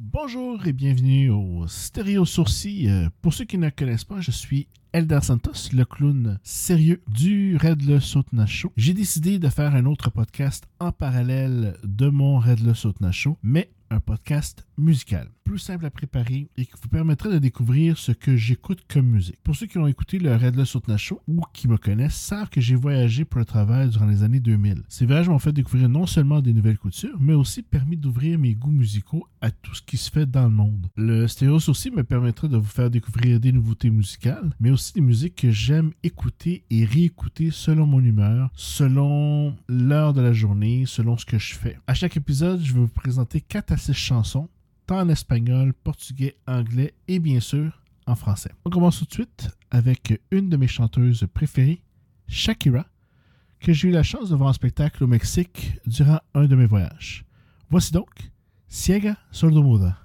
Bonjour et bienvenue au Stéréo Sourcil. Euh, pour ceux qui ne connaissent pas, je suis Eldar Santos, le clown sérieux du Red Le Show. J'ai décidé de faire un autre podcast en parallèle de mon Red Le Show, mais un podcast musical, plus simple à préparer et qui vous permettra de découvrir ce que j'écoute comme musique. Pour ceux qui ont écouté le Red Sotna Show ou qui me connaissent, savent que j'ai voyagé pour le travail durant les années 2000. Ces voyages m'ont fait découvrir non seulement des nouvelles coutures, mais aussi permis d'ouvrir mes goûts musicaux à tout ce qui se fait dans le monde. Le Stéréo aussi me permettra de vous faire découvrir des nouveautés musicales, mais aussi des musiques que j'aime écouter et réécouter selon mon humeur, selon l'heure de la journée, selon ce que je fais. À chaque épisode, je vais vous présenter 4 à 6 chansons, en espagnol, portugais, anglais et bien sûr en français. On commence tout de suite avec une de mes chanteuses préférées, Shakira, que j'ai eu la chance de voir en spectacle au Mexique durant un de mes voyages. Voici donc Ciega Sordomuda.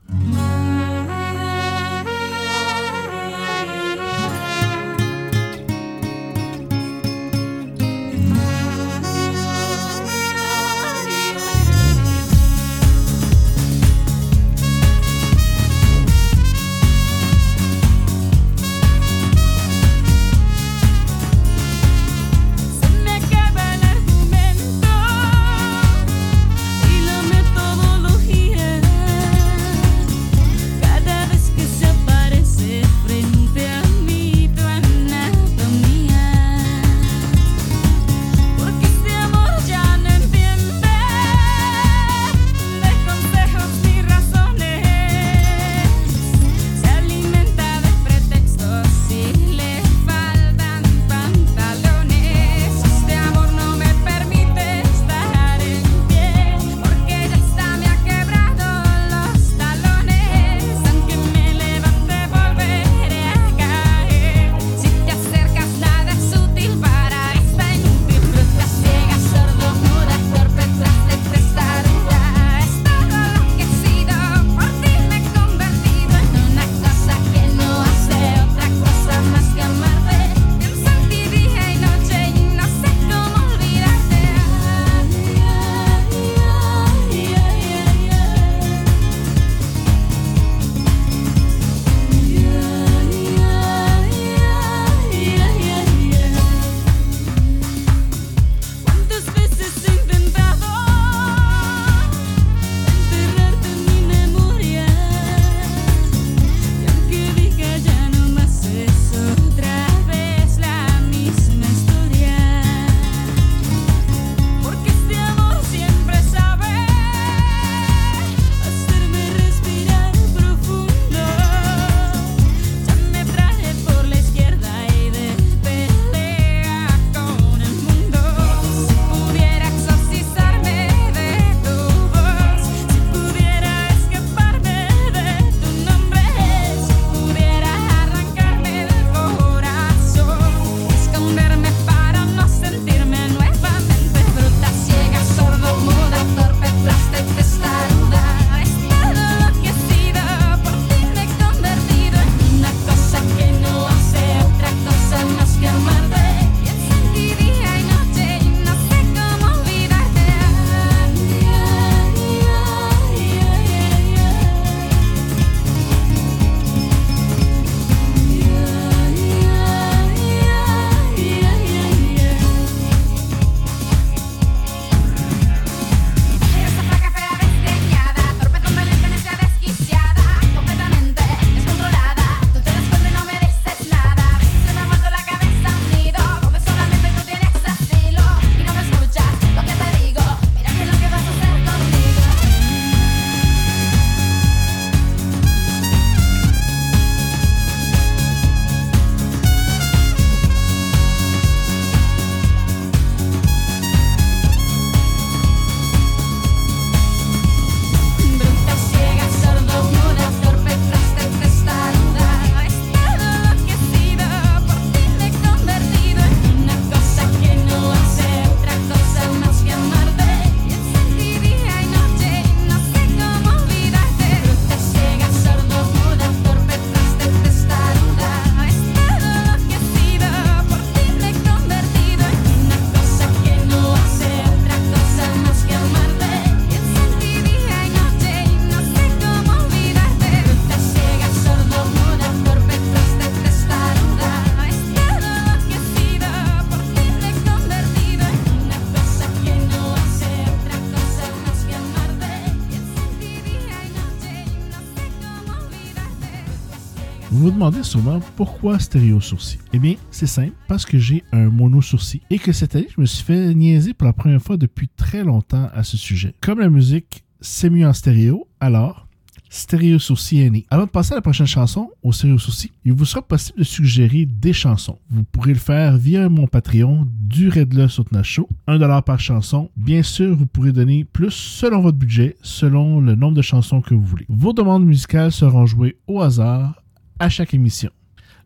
Demandez sûrement pourquoi stéréo sourcil. Eh bien, c'est simple, parce que j'ai un mono sourcil et que cette année, je me suis fait niaiser pour la première fois depuis très longtemps à ce sujet. Comme la musique, c'est mieux en stéréo, alors Stéréo Sourcil est né. Avant de passer à la prochaine chanson, au Stéréo Sourcil, il vous sera possible de suggérer des chansons. Vous pourrez le faire via mon Patreon du Redla Sotna Show, 1$ par chanson. Bien sûr, vous pourrez donner plus selon votre budget, selon le nombre de chansons que vous voulez. Vos demandes musicales seront jouées au hasard à chaque émission.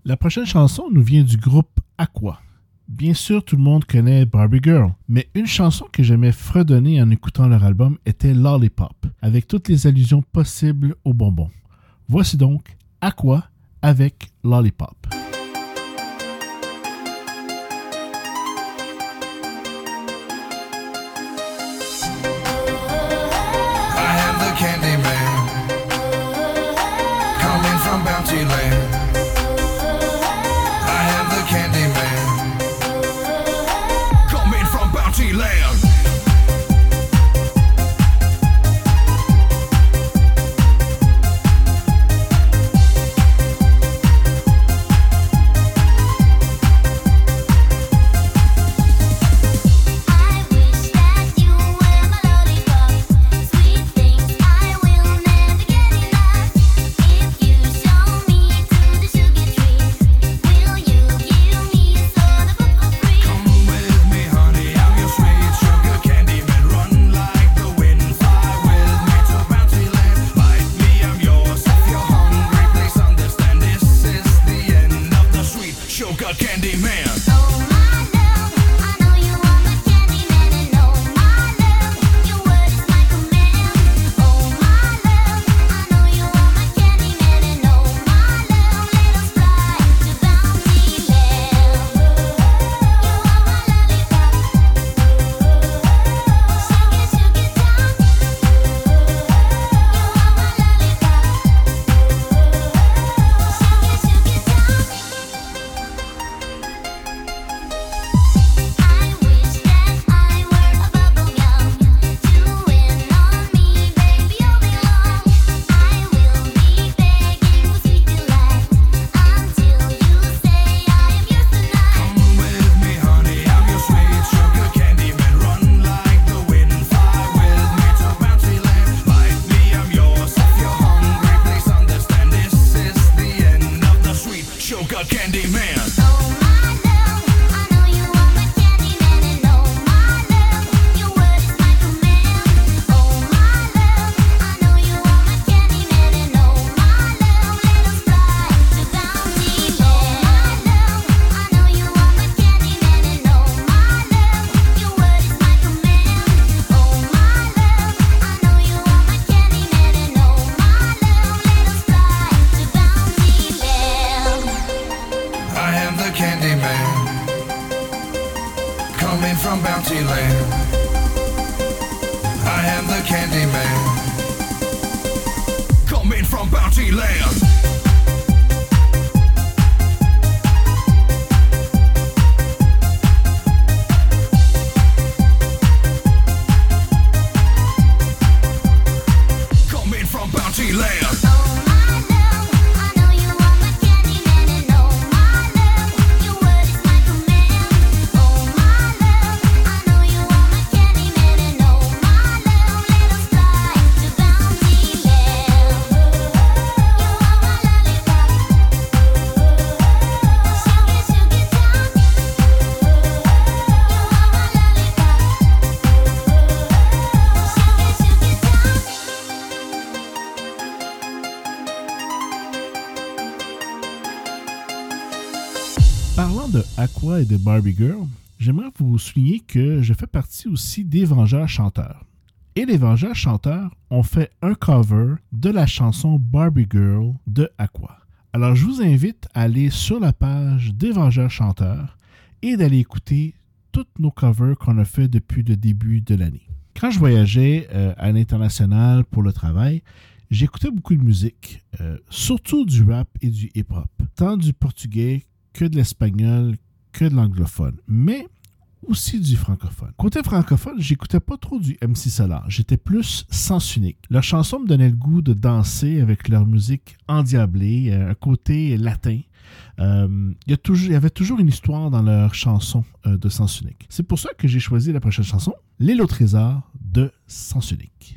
La prochaine chanson nous vient du groupe Aqua. Bien sûr, tout le monde connaît Barbie Girl, mais une chanson que j'aimais fredonner en écoutant leur album était Lollipop, avec toutes les allusions possibles aux bonbons. Voici donc Aqua avec Lollipop. Aqua et de Barbie Girl, j'aimerais vous souligner que je fais partie aussi des Vengeurs chanteurs. Et les Vengeurs chanteurs ont fait un cover de la chanson Barbie Girl de Aqua. Alors je vous invite à aller sur la page des Vengeurs chanteurs et d'aller écouter toutes nos covers qu'on a fait depuis le début de l'année. Quand je voyageais euh, à l'international pour le travail, j'écoutais beaucoup de musique, euh, surtout du rap et du hip-hop, tant du portugais que de l'espagnol, que de l'anglophone, mais aussi du francophone. Côté francophone, j'écoutais pas trop du MC Solar, j'étais plus sens unique. Leurs chansons me donnaient le goût de danser avec leur musique endiablée, euh, un côté latin. Euh, il, y avait toujours une histoire dans leurs chansons euh, de sens unique. C'est pour ça que j'ai choisi la prochaine chanson, L'île au trésor de sens unique.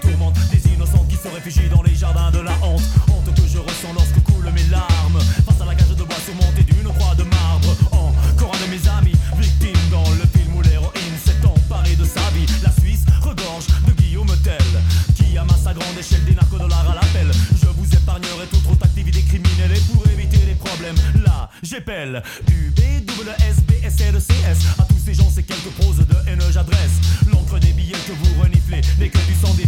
Des innocents qui se réfugient dans les jardins de la honte Honte que je ressens lorsque coulent mes larmes. Face à la cage de bois surmontée d'une croix de marbre. Encore un de mes amis, victime dans le film où l'héroïne s'est emparée de sa vie. La Suisse regorge de Guillaume Tell Qui amasse à grande échelle des narcodollars à l'appel. Je vous épargnerai toute autre activité criminelle Et pour éviter les problèmes, là j'épelle UB, double S, À tous ces gens, c'est quelques proses de haine j'adresse. L'encre des billets que vous reniflez n'est que du sang des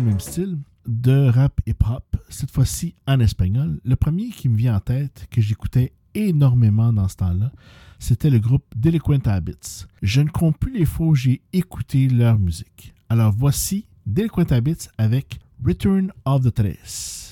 même style de rap et pop, cette fois-ci en espagnol. Le premier qui me vient en tête, que j'écoutais énormément dans ce temps-là, c'était le groupe Delinquent Habits. Je ne compte plus les fois où j'ai écouté leur musique. Alors voici Delinquent Habits avec Return of the Tres.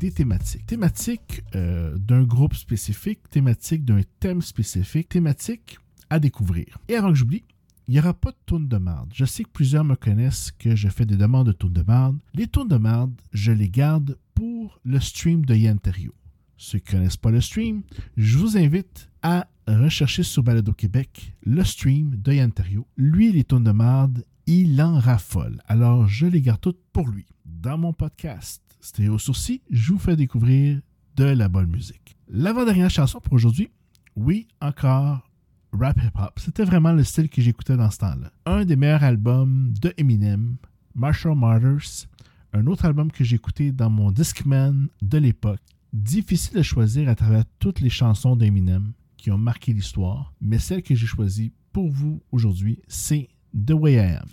Des thématiques. Thématiques euh, d'un groupe spécifique, thématiques d'un thème spécifique, thématiques à découvrir. Et avant que j'oublie, il n'y aura pas de tourne de marde. Je sais que plusieurs me connaissent que je fais des demandes de tourne de marde. Les tournes de marde, je les garde pour le stream de Yanterio. Ceux qui ne connaissent pas le stream, je vous invite à rechercher sur Balado Québec le stream de Yanterio. Lui, les tournes de marde, il en raffole. Alors, je les garde toutes pour lui. Dans mon podcast Stéréo Sourcil, je vous fais découvrir de la bonne musique. L'avant-dernière chanson pour aujourd'hui, oui, encore rap hip-hop. C'était vraiment le style que j'écoutais dans ce temps-là. Un des meilleurs albums de Eminem, Marshall Mathers, un autre album que j'écoutais dans mon Discman de l'époque. Difficile de choisir à travers toutes les chansons d'Eminem qui ont marqué l'histoire, mais celle que j'ai choisie pour vous aujourd'hui, c'est The Way I Am.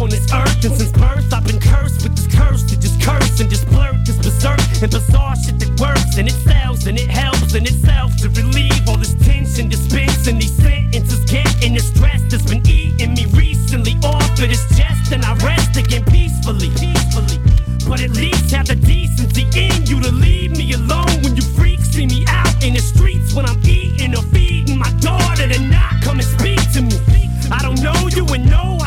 On this earth. And since birth, I've been cursed with this curse to just curse and just blurt this berserk and bizarre shit that works and it sells and it helps in itself to relieve all this tension, dispensing these sentences, getting the stress that's been eating me recently off of this chest, and I rest again peacefully, peacefully. But at least have the decency in you to leave me alone when you freaks see me out in the streets when I'm eating or feeding my daughter to not come and speak to me. I don't know you and no,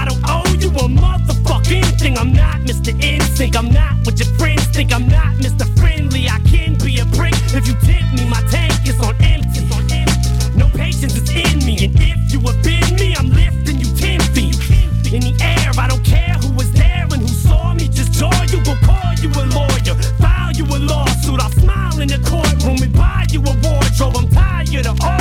you a motherfucking thing. I'm not Mr. Instinct, I'm not what your friends think. I'm not Mr. Friendly, I can be a prick if you tip me. My tank is on empty. It's on empty. No patience is in me, and if you offend me, I'm lifting you ten feet in the air. I don't care who was there and who saw me. Just joy you, will call you a lawyer, file you a lawsuit. I'll smile in the courtroom and buy you a wardrobe. I'm tired of all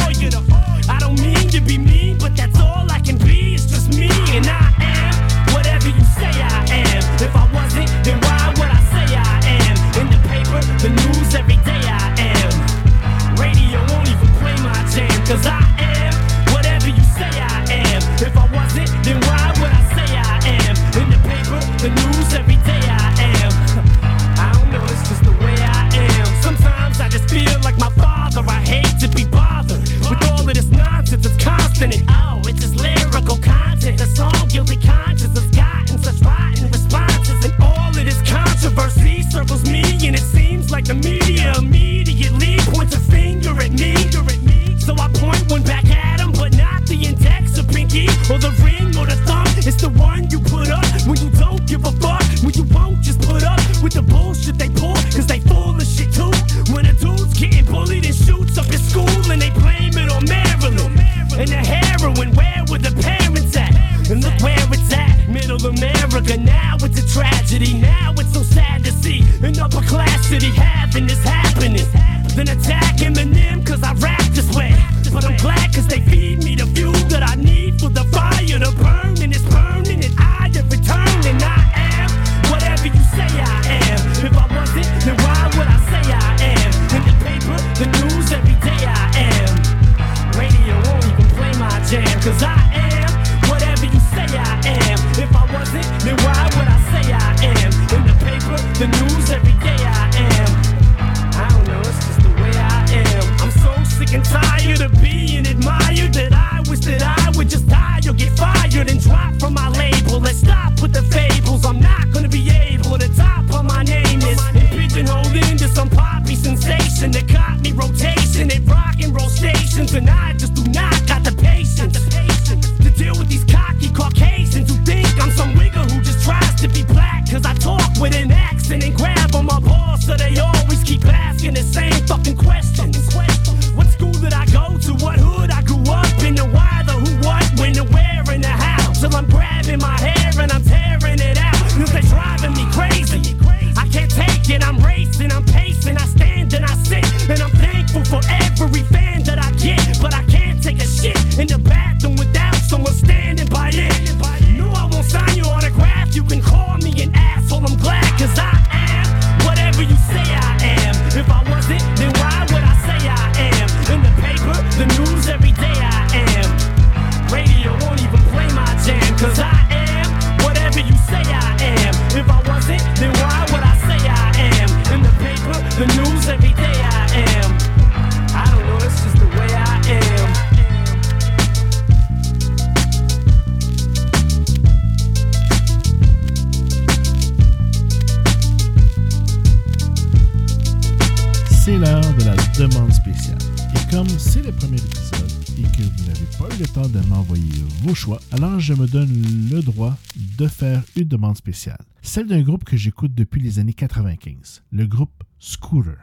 choix, alors je me donne le droit de faire une demande spéciale. Celle d'un groupe que j'écoute depuis les années 95, le groupe Scooter.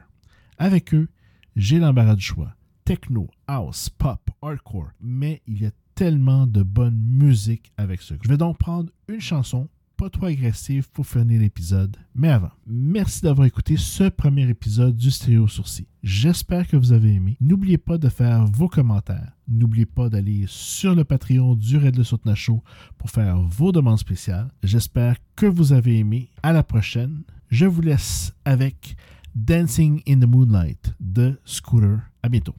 Avec eux, j'ai l'embarras du choix. Techno, house, pop, hardcore. Mais il y a tellement de bonne musique avec ce. Je vais donc prendre une chanson pas trop agressive pour finir l'épisode. Mais avant, merci d'avoir écouté ce premier épisode du Stéréo Sourcil. J'espère que vous avez aimé. N'oubliez pas de faire vos commentaires. N'oubliez pas d'aller sur le Patreon du Red Le Show pour faire vos demandes spéciales. J'espère que vous avez aimé. À la prochaine. Je vous laisse avec Dancing in the Moonlight de Scooter. À bientôt.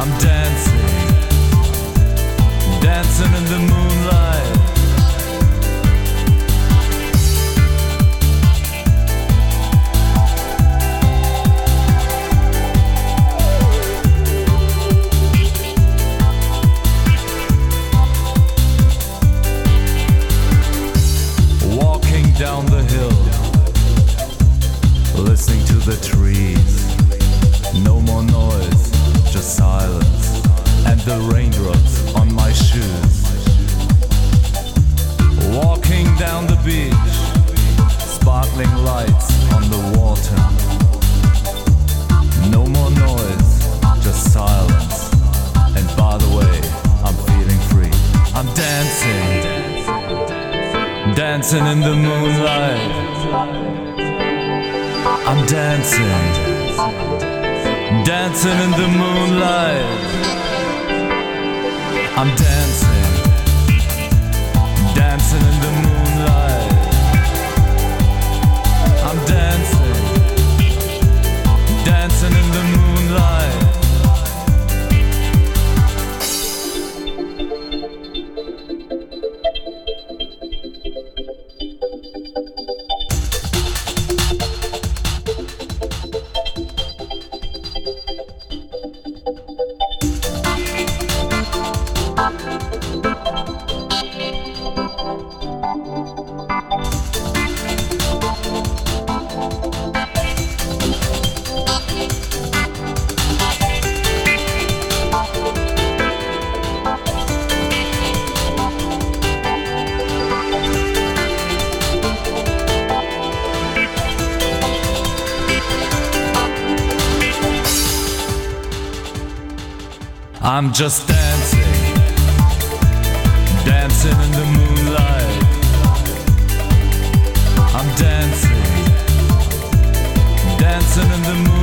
I'm done. dancing, dancing in the moonlight. I'm dancing, dancing in the moonlight. I'm just dancing, dancing in the moonlight. I'm dancing, dancing in the moonlight.